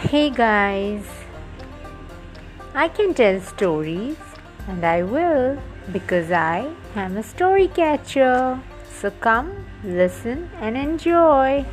Hey guys, I can tell stories and I will because I am a story catcher. So come, listen, and enjoy.